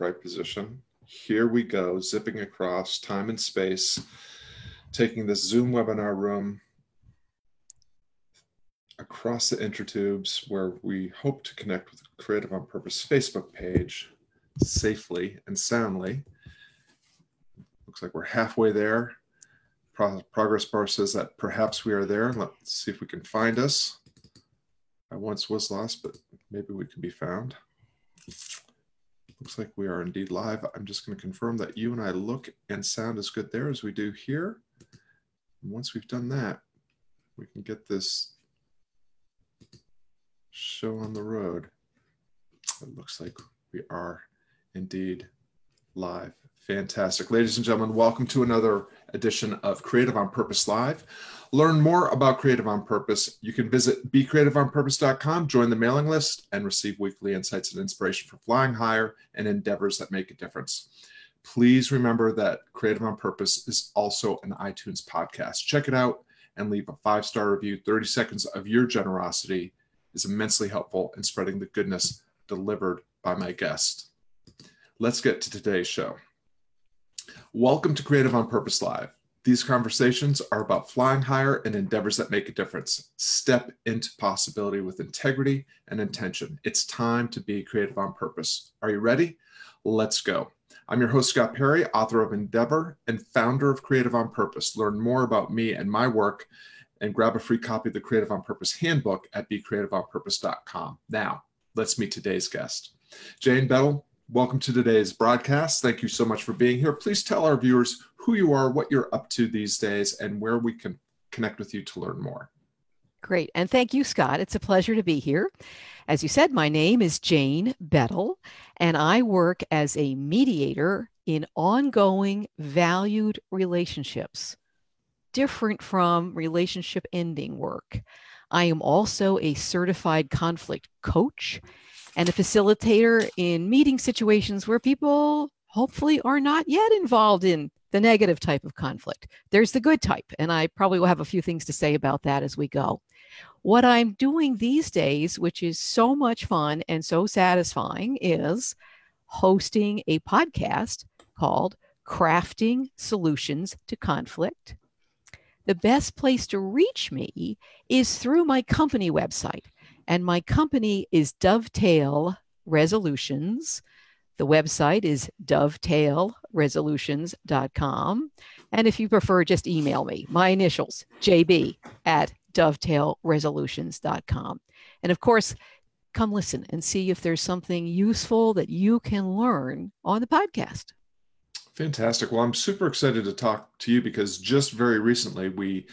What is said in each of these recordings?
right position. Here we go, zipping across time and space, taking this Zoom webinar room across the intertubes where we hope to connect with the Creative on Purpose Facebook page safely and soundly. Looks like we're halfway there. Pro progress bar says that perhaps we are there. Let's see if we can find us. I once was lost, but maybe we can be found. Looks like we are indeed live. I'm just going to confirm that you and I look and sound as good there as we do here. And once we've done that, we can get this show on the road. It looks like we are indeed live. Fantastic. Ladies and gentlemen, welcome to another edition of Creative on Purpose Live. Learn more about Creative on Purpose. You can visit becreativeonpurpose.com, join the mailing list, and receive weekly insights and inspiration for flying higher and endeavors that make a difference. Please remember that Creative on Purpose is also an iTunes podcast. Check it out and leave a five star review. 30 seconds of your generosity is immensely helpful in spreading the goodness delivered by my guest. Let's get to today's show. Welcome to Creative on Purpose Live. These conversations are about flying higher and endeavors that make a difference. Step into possibility with integrity and intention. It's time to be creative on purpose. Are you ready? Let's go. I'm your host, Scott Perry, author of Endeavor and founder of Creative on Purpose. Learn more about me and my work and grab a free copy of the Creative on Purpose handbook at becreativeonpurpose.com. Now, let's meet today's guest. Jane Bettel, welcome to today's broadcast. Thank you so much for being here. Please tell our viewers who you are, what you're up to these days, and where we can connect with you to learn more. Great. And thank you, Scott. It's a pleasure to be here. As you said, my name is Jane Bettel, and I work as a mediator in ongoing valued relationships different from relationship ending work. I am also a certified conflict coach and a facilitator in meeting situations where people hopefully are not yet involved in the negative type of conflict. There's the good type, and I probably will have a few things to say about that as we go. What I'm doing these days, which is so much fun and so satisfying, is hosting a podcast called Crafting Solutions to Conflict the best place to reach me is through my company website. And my company is Dovetail Resolutions. The website is dovetailresolutions.com. And if you prefer, just email me, my initials, jb at dovetailresolutions.com. And of course, come listen and see if there's something useful that you can learn on the podcast. Fantastic. Well, I'm super excited to talk to you because just very recently we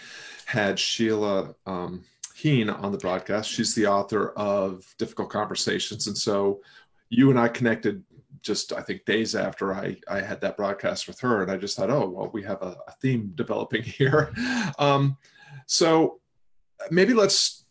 had Sheila um, Heen on the broadcast. She's the author of Difficult Conversations. And so you and I connected just, I think, days after I, I had that broadcast with her. And I just thought, oh, well, we have a, a theme developing here. Um, so maybe let's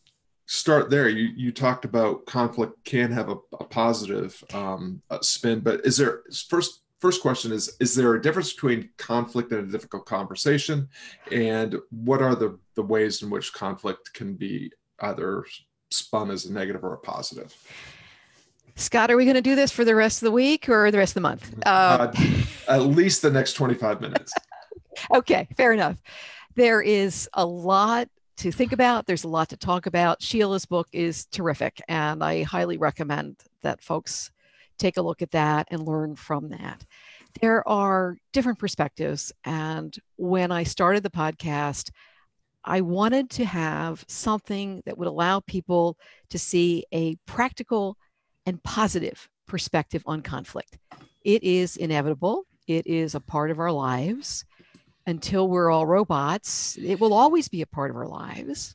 start there. You, you talked about conflict can have a, a positive um, spin, but is there, first, first question is is there a difference between conflict and a difficult conversation? And what are the the ways in which conflict can be either spun as a negative or a positive? Scott are we going to do this for the rest of the week or the rest of the month? Uh, at least the next 25 minutes. Okay fair enough. There is a lot to think about. There's a lot to talk about. Sheila's book is terrific and i highly recommend that folks take a look at that and learn from that. There are different perspectives. And when I started the podcast, I wanted to have something that would allow people to see a practical and positive perspective on conflict. It is inevitable, it is a part of our lives. Until we're all robots, it will always be a part of our lives.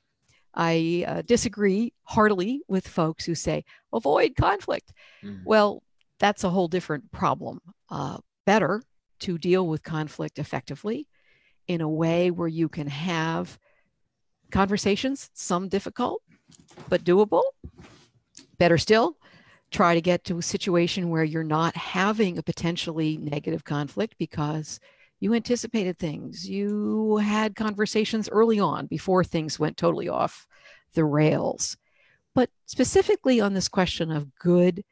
I uh, disagree heartily with folks who say avoid conflict. Mm. Well, that's a whole different problem. Uh, better to deal with conflict effectively in a way where you can have conversations, some difficult, but doable. Better still, try to get to a situation where you're not having a potentially negative conflict because you anticipated things. You had conversations early on before things went totally off the rails. But specifically on this question of good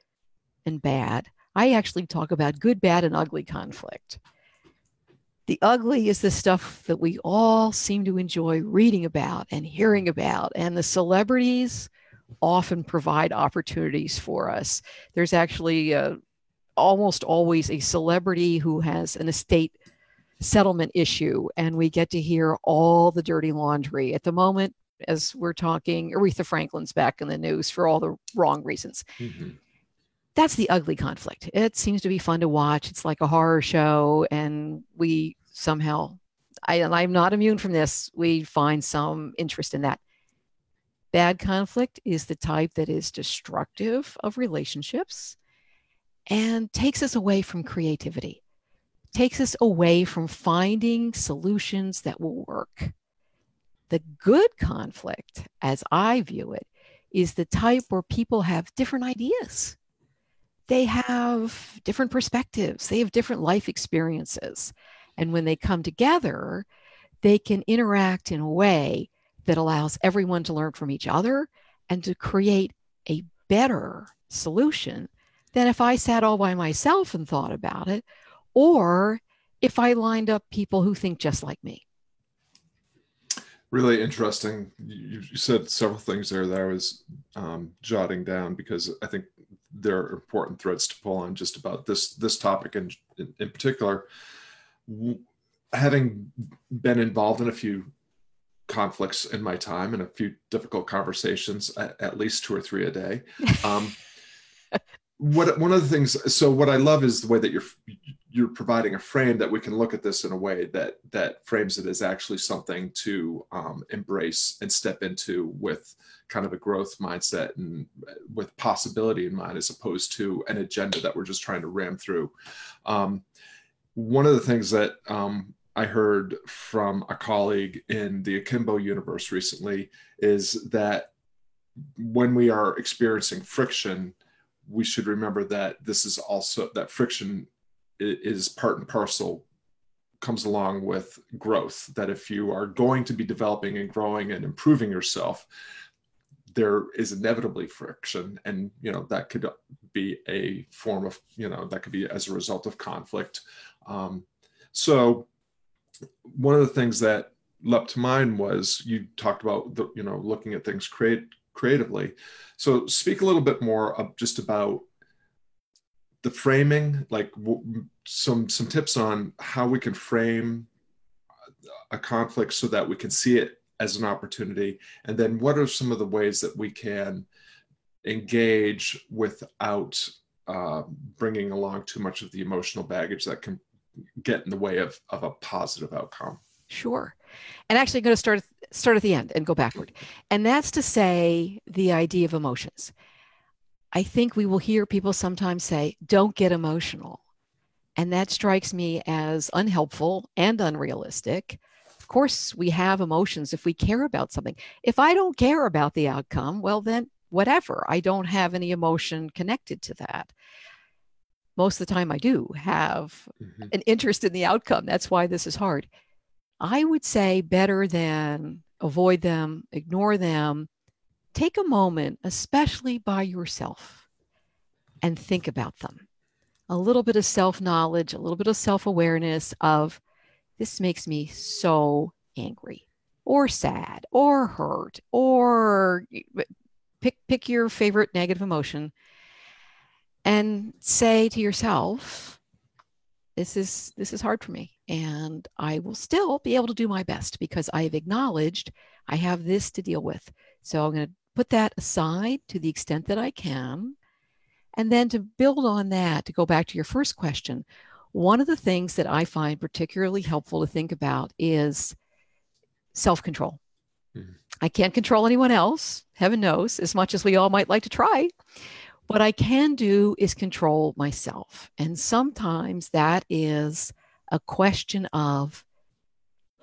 and bad, I actually talk about good, bad, and ugly conflict. The ugly is the stuff that we all seem to enjoy reading about and hearing about, and the celebrities often provide opportunities for us. There's actually uh, almost always a celebrity who has an estate settlement issue, and we get to hear all the dirty laundry. At the moment, as we're talking, Aretha Franklin's back in the news for all the wrong reasons. Mm-hmm. That's the ugly conflict. It seems to be fun to watch. It's like a horror show, and we somehow, I, I'm not immune from this, we find some interest in that. Bad conflict is the type that is destructive of relationships and takes us away from creativity, takes us away from finding solutions that will work. The good conflict, as I view it, is the type where people have different ideas. They have different perspectives, they have different life experiences. And when they come together, they can interact in a way that allows everyone to learn from each other and to create a better solution than if I sat all by myself and thought about it, or if I lined up people who think just like me. Really interesting. You, said several things there that I was um, jotting down because I think there are important threads to pull on just about this this topic in, in, in particular. Having been involved in a few conflicts in my time and a few difficult conversations, at, at least two or three a day. Um, what one of the things so what i love is the way that you're you're providing a frame that we can look at this in a way that that frames it as actually something to um, embrace and step into with kind of a growth mindset and with possibility in mind as opposed to an agenda that we're just trying to ram through. Um, one of the things that um, i heard from a colleague in the akimbo universe recently is that when we are experiencing friction we should remember that this is also that friction is part and parcel comes along with growth that if you are going to be developing and growing and improving yourself there is inevitably friction and you know that could be a form of you know that could be as a result of conflict um, so one of the things that leapt to mind was you talked about the, you know looking at things create creatively. So speak a little bit more of just about the framing, like w- some some tips on how we can frame a conflict so that we can see it as an opportunity, and then what are some of the ways that we can engage without uh, bringing along too much of the emotional baggage that can get in the way of, of a positive outcome. Sure. And actually, I'm going to start start at the end and go backward. And that's to say the idea of emotions. I think we will hear people sometimes say, "Don't get emotional," and that strikes me as unhelpful and unrealistic. Of course, we have emotions if we care about something. If I don't care about the outcome, well, then whatever. I don't have any emotion connected to that most of the time I do have mm-hmm. an interest in the outcome. That's why this is hard. I would say better than avoid them, ignore them. Take a moment, especially by yourself, and think about them. A little bit of self knowledge, a little bit of self awareness of this makes me so angry or sad or hurt or pick pick your favorite negative emotion and say to yourself this is this is hard for me and I will still be able to do my best because I have acknowledged I have this to deal with. So I'm going to put that aside to the extent that I can. And then to build on that, to go back to your first question, one of the things that I find particularly helpful to think about is self control. Mm-hmm. I can't control anyone else, heaven knows, as much as we all might like to try. What I can do is control myself. And sometimes that is a question of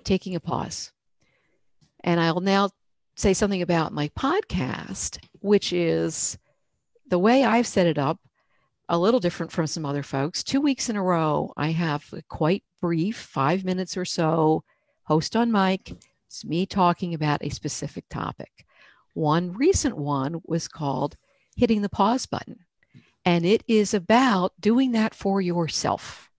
taking a pause. And I'll now say something about my podcast, which is the way I've set it up, a little different from some other folks. Two weeks in a row, I have a quite brief, five minutes or so, host on mic. It's me talking about a specific topic. One recent one was called Hitting the Pause Button. And it is about doing that for yourself.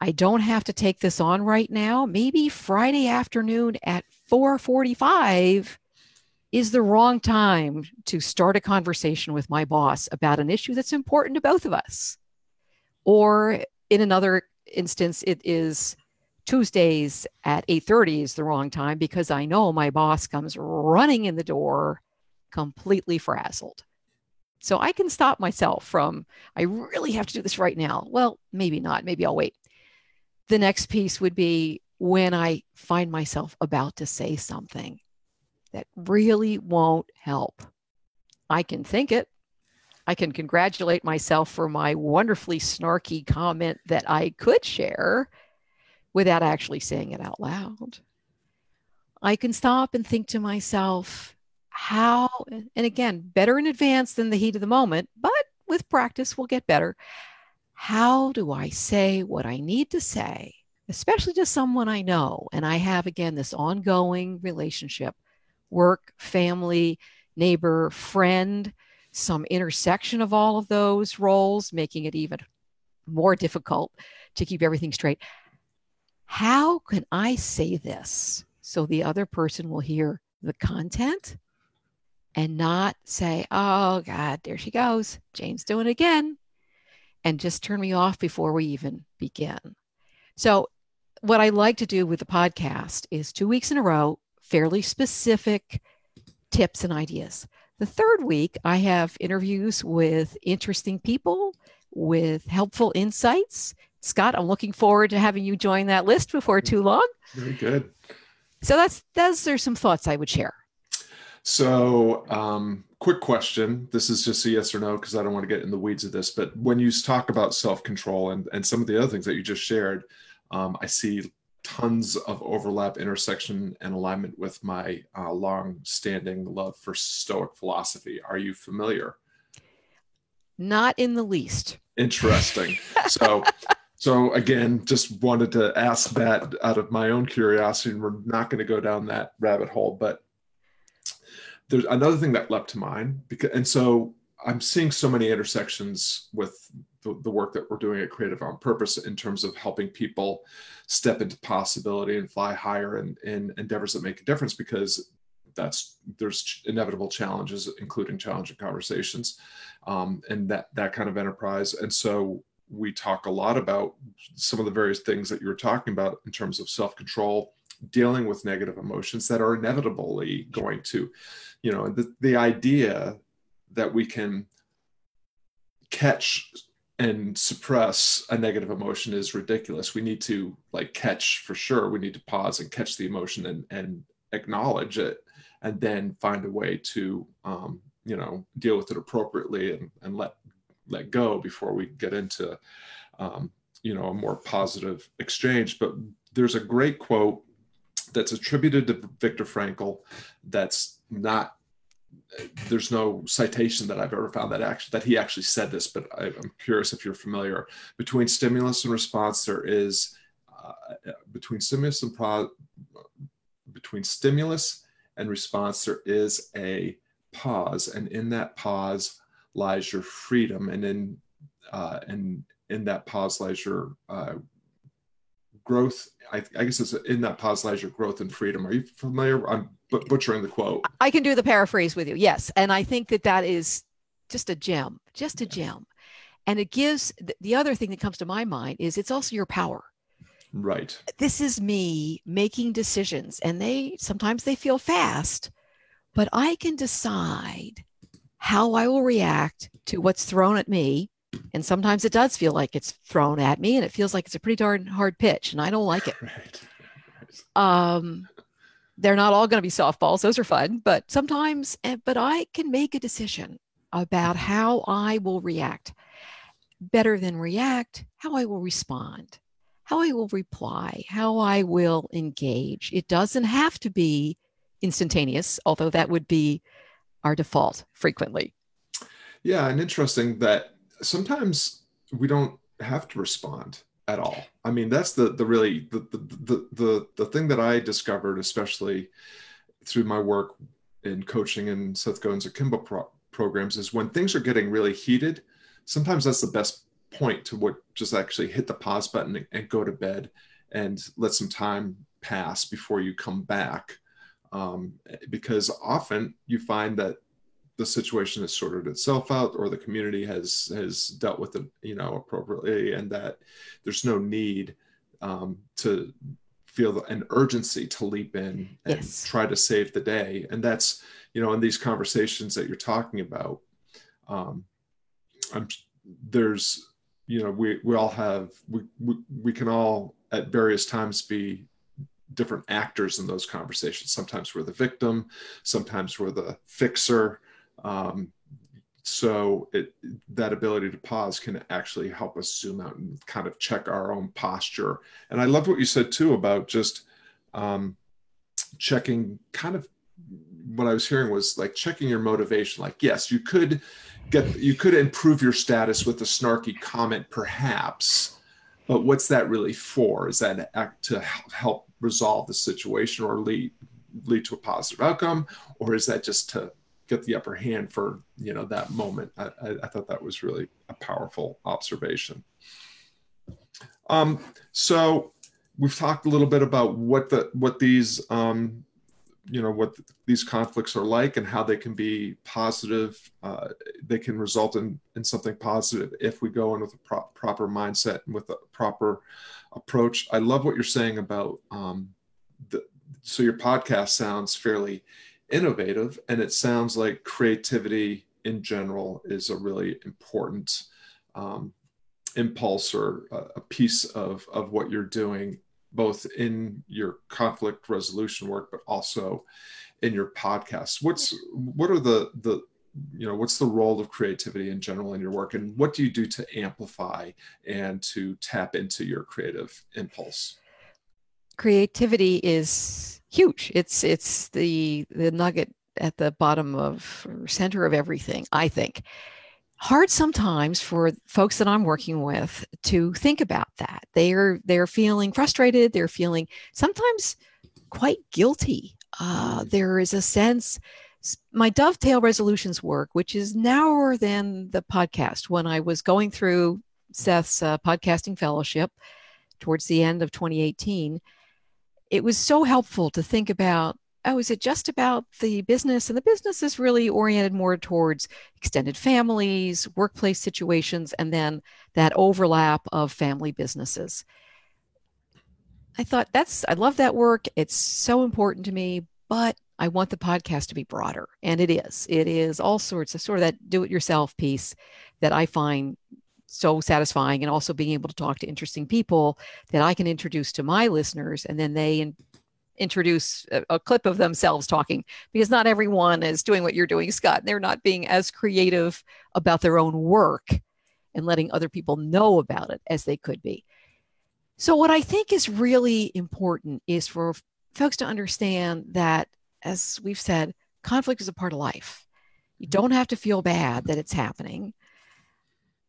I don't have to take this on right now. Maybe Friday afternoon at 4:45 is the wrong time to start a conversation with my boss about an issue that's important to both of us. Or in another instance, it is Tuesdays at 8:30 is the wrong time because I know my boss comes running in the door completely frazzled. So I can stop myself from I really have to do this right now. Well, maybe not. Maybe I'll wait. The next piece would be when I find myself about to say something that really won't help. I can think it. I can congratulate myself for my wonderfully snarky comment that I could share without actually saying it out loud. I can stop and think to myself, how, and again, better in advance than the heat of the moment, but with practice, we'll get better. How do I say what I need to say, especially to someone I know? And I have, again, this ongoing relationship work, family, neighbor, friend, some intersection of all of those roles, making it even more difficult to keep everything straight. How can I say this so the other person will hear the content and not say, oh God, there she goes. Jane's doing it again. And just turn me off before we even begin. So, what I like to do with the podcast is two weeks in a row, fairly specific tips and ideas. The third week, I have interviews with interesting people with helpful insights. Scott, I'm looking forward to having you join that list before too long. Very good. So that's those are some thoughts I would share. So, um, quick question. This is just a yes or no because I don't want to get in the weeds of this. But when you talk about self control and, and some of the other things that you just shared, um, I see tons of overlap, intersection, and alignment with my uh, long standing love for Stoic philosophy. Are you familiar? Not in the least. Interesting. so, so again, just wanted to ask that out of my own curiosity, and we're not going to go down that rabbit hole. But there's another thing that leapt to mind because, and so I'm seeing so many intersections with the, the work that we're doing at Creative on Purpose in terms of helping people step into possibility and fly higher in, in endeavors that make a difference because that's there's inevitable challenges including challenging conversations um, and that that kind of enterprise. And so we talk a lot about some of the various things that you were talking about in terms of self-control dealing with negative emotions that are inevitably going to you know the, the idea that we can catch and suppress a negative emotion is ridiculous. We need to like catch for sure we need to pause and catch the emotion and, and acknowledge it and then find a way to um, you know deal with it appropriately and, and let let go before we get into um, you know a more positive exchange. But there's a great quote that's attributed to Viktor Frankl that's not there's no citation that I've ever found that actually that he actually said this, but I, am curious if you're familiar. Between stimulus and response, there is uh, between stimulus and pro, between stimulus and response, there is a pause, and in that pause lies your freedom, and in uh, and in that pause lies your uh, growth. I, I, guess it's in that pause lies your growth and freedom. Are you familiar? I'm butchering the quote. I can do the paraphrase with you. Yes, and I think that that is just a gem, just a gem, and it gives the other thing that comes to my mind is it's also your power. Right. This is me making decisions, and they sometimes they feel fast, but I can decide how I will react to what's thrown at me. And sometimes it does feel like it's thrown at me, and it feels like it's a pretty darn hard pitch, and I don't like it. Right. Um, they're not all going to be softballs; those are fun. But sometimes, eh, but I can make a decision about how I will react. Better than react, how I will respond, how I will reply, how I will engage. It doesn't have to be instantaneous, although that would be our default frequently. Yeah, and interesting that sometimes we don't have to respond at all. I mean, that's the the really the the the the, the thing that I discovered, especially through my work in coaching and Seth Godin's Akimbo pro- programs, is when things are getting really heated. sometimes that's the best point to what just actually hit the pause button and, and go to bed and let some time pass before you come back um, because often you find that the situation has sorted itself out or the community has has dealt with it you know appropriately and that there's no need um, to feel an urgency to leap in and yes. try to save the day and that's you know in these conversations that you're talking about um, I'm, there's you know we we all have we, we we can all at various times be different actors in those conversations sometimes we're the victim sometimes we're the fixer um, so it, that ability to pause can actually help us zoom out and kind of check our own posture. And I love what you said too about just um, checking kind of what I was hearing was like checking your motivation. Like, yes, you could get, you could improve your status with a snarky comment, perhaps, but what's that really for? Is that act to help resolve the situation or lead lead to a positive outcome, or is that just to get the upper hand for you know that moment. I, I, I thought that was really a powerful observation. Um, so we've talked a little bit about what the what these um, you know what these conflicts are like and how they can be positive uh, they can result in in something positive if we go in with a pro- proper mindset and with a proper approach i love what you're saying about um, the, so your podcast sounds fairly innovative and it sounds like creativity in general is a really important um, impulse or a, piece of, of what you're doing both in your conflict resolution work but also in your podcast. What's what are the the you know what's the role of creativity in general in your work and what do you do to amplify and to tap into your creative impulse creativity is huge. It's it's the the nugget at the bottom of center of everything. I think hard sometimes for folks that I'm working with to think about that. They're they're feeling frustrated. They're feeling sometimes quite guilty. Uh, there is a sense. My dovetail resolutions work, which is narrower than the podcast. When I was going through Seth's uh, podcasting fellowship towards the end of 2018, it was so helpful to think about oh, is it just about the business? And the business is really oriented more towards extended families, workplace situations, and then that overlap of family businesses. I thought that's, I love that work. It's so important to me, but I want the podcast to be broader. And it is. It is all sorts of sort of that do it yourself piece that I find so satisfying and also being able to talk to interesting people that I can introduce to my listeners and then they in, introduce a, a, clip of themselves talking. Because not everyone is doing what you're doing Scott. They're not being as creative about their own work and letting other people know about it as they could be. So what I think is really important is for folks to understand that as we've said conflict is a part of life. You don't have to feel bad that it's happening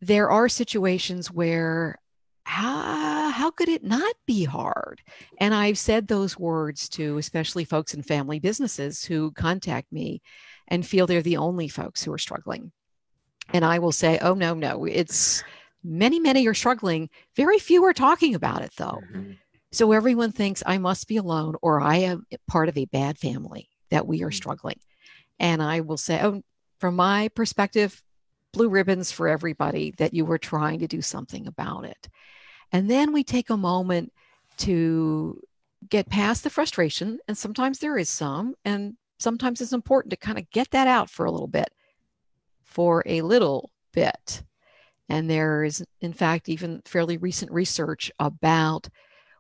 there are situations where how, how could it not be hard? And I've said those words to especially folks in family businesses who contact me and feel they're the only folks who are struggling. And I will say, oh, no, no, it's many, many are struggling. Very few are talking about it, though. Mm-hmm. So everyone thinks I must be alone or I am part of a bad family that we are mm-hmm. struggling. And I will say, oh, from my perspective, blue ribbons for everybody that you were trying to do something about it. And then we take a moment to get past the frustration. And sometimes there is some, and sometimes it's important to kind of get that out for a little bit, for a little bit. And there is, in fact, even fairly recent research about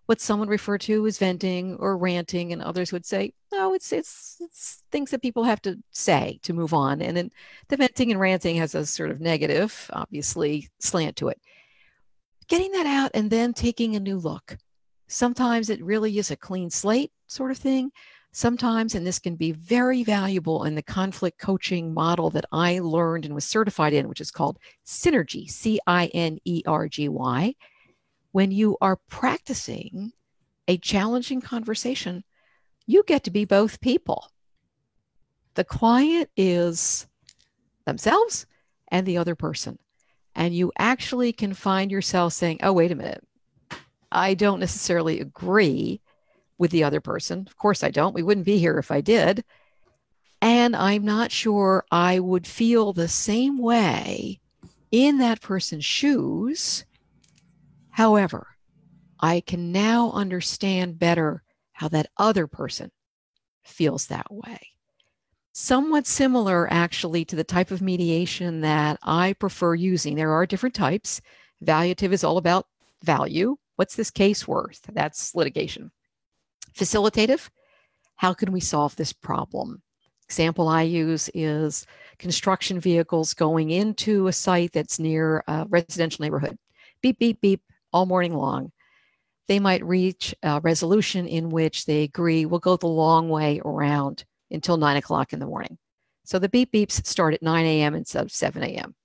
what someone referred to as venting or ranting, and others would say, no, it's it's it's things that people have to say to move on. And then the venting and ranting has a sort of negative, obviously, slant to it. Getting that out and then taking a new look. Sometimes it really is a clean slate sort of thing. Sometimes, and this can be very valuable in the conflict coaching model that I learned and was certified in, which is called Cinergy, C I N E R G Y when you are practicing a challenging conversation, you get to be both people. The client is themselves and the other person. And you actually can find yourself saying, oh, wait a minute. I don't necessarily agree with the other person. Of course, I don't. We wouldn't be here if I did. And I'm not sure I would feel the same way in that person's shoes. However, I can now understand better how that other person feels that way. Somewhat similar, actually, to the type of mediation that I prefer using. There are different types. Valuative is all about value. What's this case worth? That's litigation. Facilitative, how can we solve this problem? Example I use is construction vehicles going into a site that's near a residential neighborhood. Beep, beep, beep, all morning long. They might reach a resolution in which they agree we'll go the long way around until nine o'clock in the morning. So the beep beeps start at 9 a.m. instead of 7 a.m.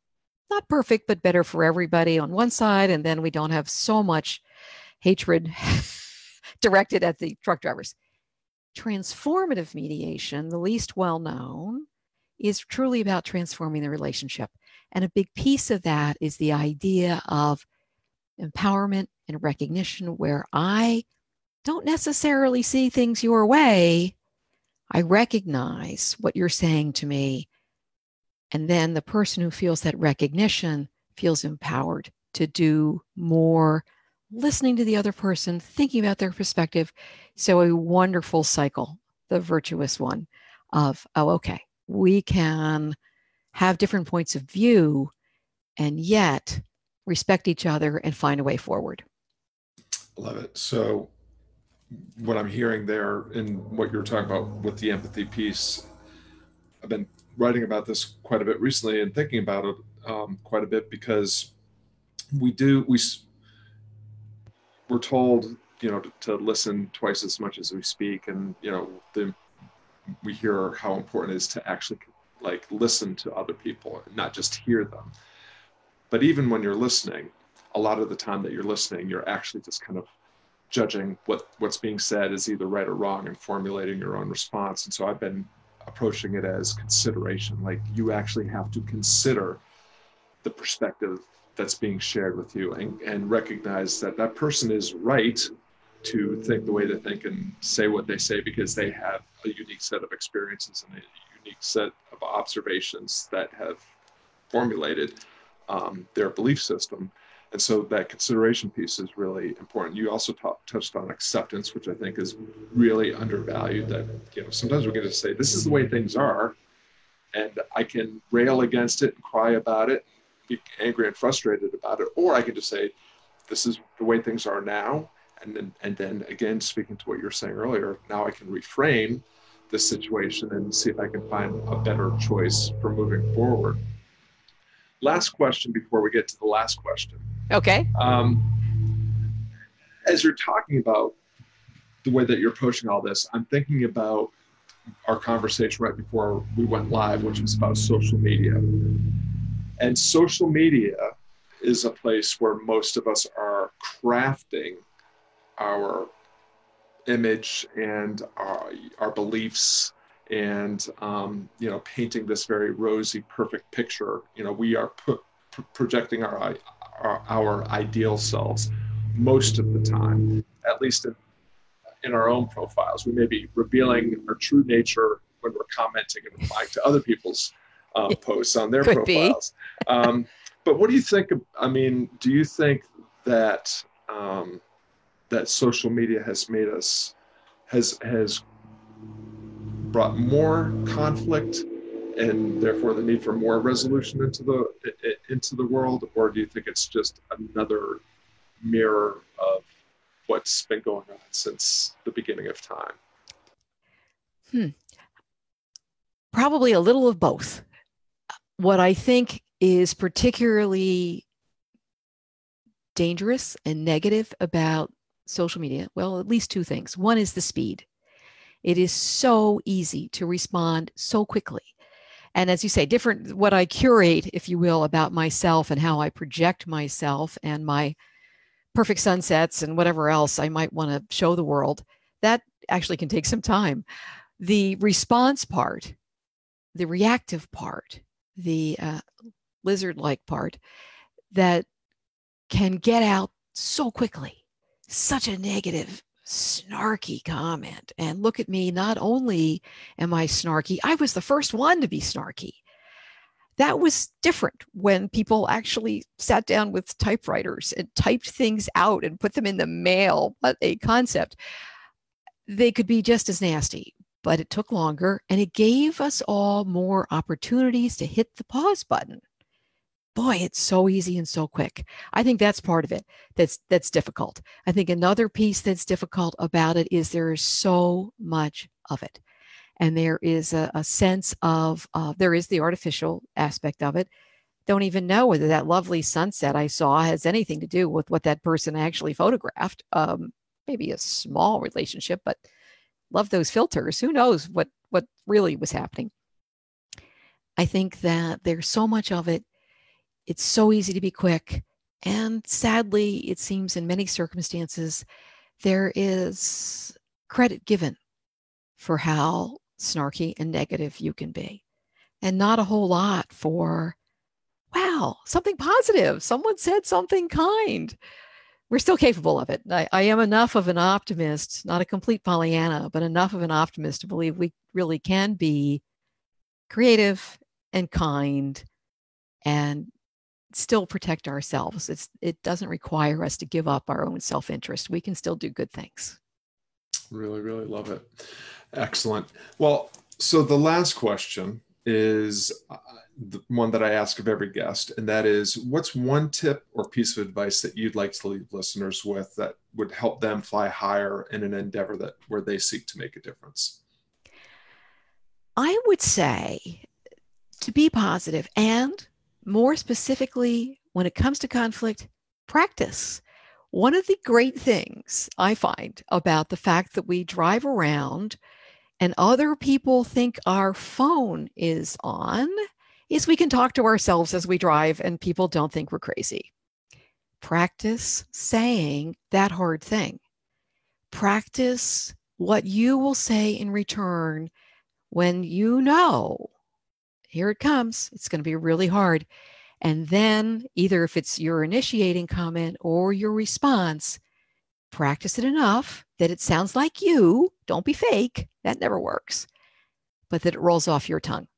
Not perfect, but better for everybody on one side. And then we don't have so much hatred directed at the truck drivers. Transformative mediation, the least well known, is truly about transforming the relationship. And a big piece of that is the idea of empowerment and recognition, where I don't necessarily see things your way, I recognize what you're saying to me. And then the person who feels that recognition feels empowered to do more listening to the other person, thinking about their perspective. So, a wonderful cycle, the virtuous one of, oh, okay, we can have different points of view and yet respect each other and find a way forward. Love it. So, what I'm hearing there and what you're talking about with the empathy piece, I've been writing about this quite a bit recently and thinking about it um, quite a bit because we do we we're told you know to, to, listen twice as much as we speak and you know the, we hear how important it is to actually like listen to other people and not just hear them but even when you're listening a lot of the time that you're listening you're actually just kind of judging what what's being said is either right or wrong and formulating your own response. And so I've been approaching it as consideration, like you actually have to consider the perspective that's being shared with you and, and recognize that that person is right to think the way they think and say what they say because they have a unique set of experiences and a unique set of observations that have formulated um, their belief system and so that consideration piece is really important. You also talk, touched on acceptance, which I think is really undervalued. That you know sometimes we're going to say this is the way things are, and I can rail against it and cry about it, be angry and frustrated about it, or I can just say this is the way things are now, and then and then again speaking to what you were saying earlier, now I can reframe the situation and see if I can find a better choice for moving forward. Last question before we get to the last question Okay. Um, as you're talking about the way that you're approaching all this, I'm thinking about our conversation right before we went live, which was about social media. And social media is a place where most of us are crafting our image and our, our beliefs and um, you know painting this very rosy perfect picture you know we are pu- projecting our our, our ideal selves most of the time, at least in, in our own profiles. We may be revealing our true nature when we're commenting and replying to other people's uh, posts on their Could profiles. Um, but what do you think? I mean, do you think that um, that social media has made us has has brought more conflict and therefore the need for more resolution into the into the world, or do you think it's just another mirror of what's been going on since the beginning of time? Hmm. Probably a little of both. What I think is particularly dangerous and negative about social media, well, at least two things. One is the speed. It is so easy to respond so quickly and as you say different what i curate if you will about myself and how i project myself and my perfect sunsets and whatever else i might want to show the world that actually can take some time the response part the reactive part the uh, lizard like part that can get out so quickly. Such a negative, snarky comment. And look at me, not only am I snarky, I was the first one to be snarky. That was different when people actually sat down with typewriters and typed things out and put them in the mail, but a concept. They could be just as nasty, but it took longer and it gave us all more opportunities to hit the pause button boy it's so easy and so quick. I think that's part of it that's that's difficult. I think another piece that's difficult about it is there is so much of it. And there is a, a sense of uh, there is the artificial aspect of it. Don't even know whether that lovely sunset i saw has anything to do with what that person actually photographed. Um, maybe a small relationship but love those filters. Who knows what what really was happening? I think that there's so much of it it's so easy to be quick. And sadly, it seems in many circumstances, there is credit given for how snarky and negative you can be, and not a whole lot for, wow, something positive. Someone said something kind. We're still capable of it. I, I am enough of an optimist, not a complete Pollyanna, but enough of an optimist to believe we really can be creative and kind and still protect ourselves. It's, it doesn't require us to give up our own self interest. We can still do good things. Really, really love it. Excellent. Well, so the last question is uh, the one that I ask of every guest, and that is what's one tip or piece of advice that you'd like to leave listeners with that would help them fly higher in an endeavor that where they seek to make a difference? I would say to be positive and more specifically, when it comes to conflict, practice. One of the great things I find about the fact that we drive around and other people think our phone is on is we can talk to ourselves as we drive and people don't think we're crazy. Practice saying that hard thing. Practice what you will say in return when you know here it comes. It's going to be really hard. And then, either if it's your initiating comment or your response, practice it enough that it sounds like you. Don't be fake. That never works. But that it rolls off your tongue.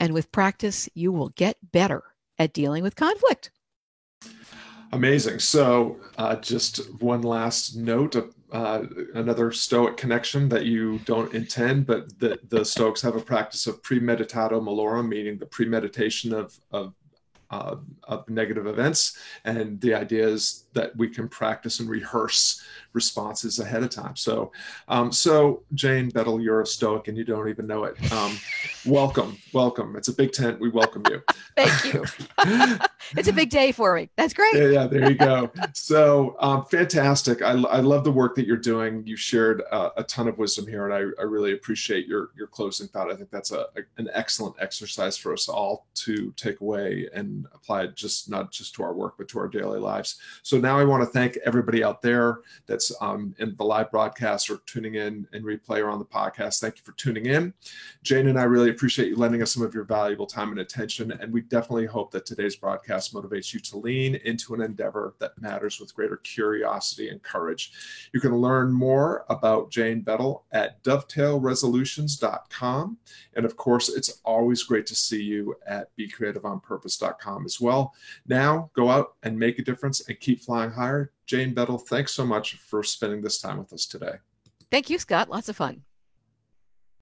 And with practice, you will get better at dealing with conflict. Amazing. So, uh, just one last note uh, another Stoic connection that you don't intend, but the, the Stoics have a practice of premeditatio malorum, meaning the premeditation of, of uh, of negative events. And the idea is that we can practice and rehearse responses ahead of time. So, um, so Jane Bettel, you're a Stoic and you don't even know it. Um, welcome, welcome. It's a big tent. We welcome you. Thank you. it's a big day for me. That's great. Yeah, yeah there you go. so um, fantastic. I, I love the work that you're doing. You shared uh, a ton of wisdom here, and I, I really appreciate your your closing thought. I think that's a, a an excellent exercise for us all to take away and apply it just not just to our work, but to our daily lives. So now I want to thank everybody out there that's um, in the live broadcast or tuning in and replay or on the podcast. Thank you for tuning in. Jane and I really appreciate you lending us some of your valuable time and attention. And we definitely hope that today's broadcast motivates you to lean into an endeavor that matters with greater curiosity and courage. You can learn more about Jane Bettel at dovetailresolutions.com. And of course, it's always great to see you at becreativeonpurpose.com as well. Now go out and make a difference and keep flying higher. Jane Bettel, thanks so much for spending this time with us today. Thank you, Scott. Lots of fun.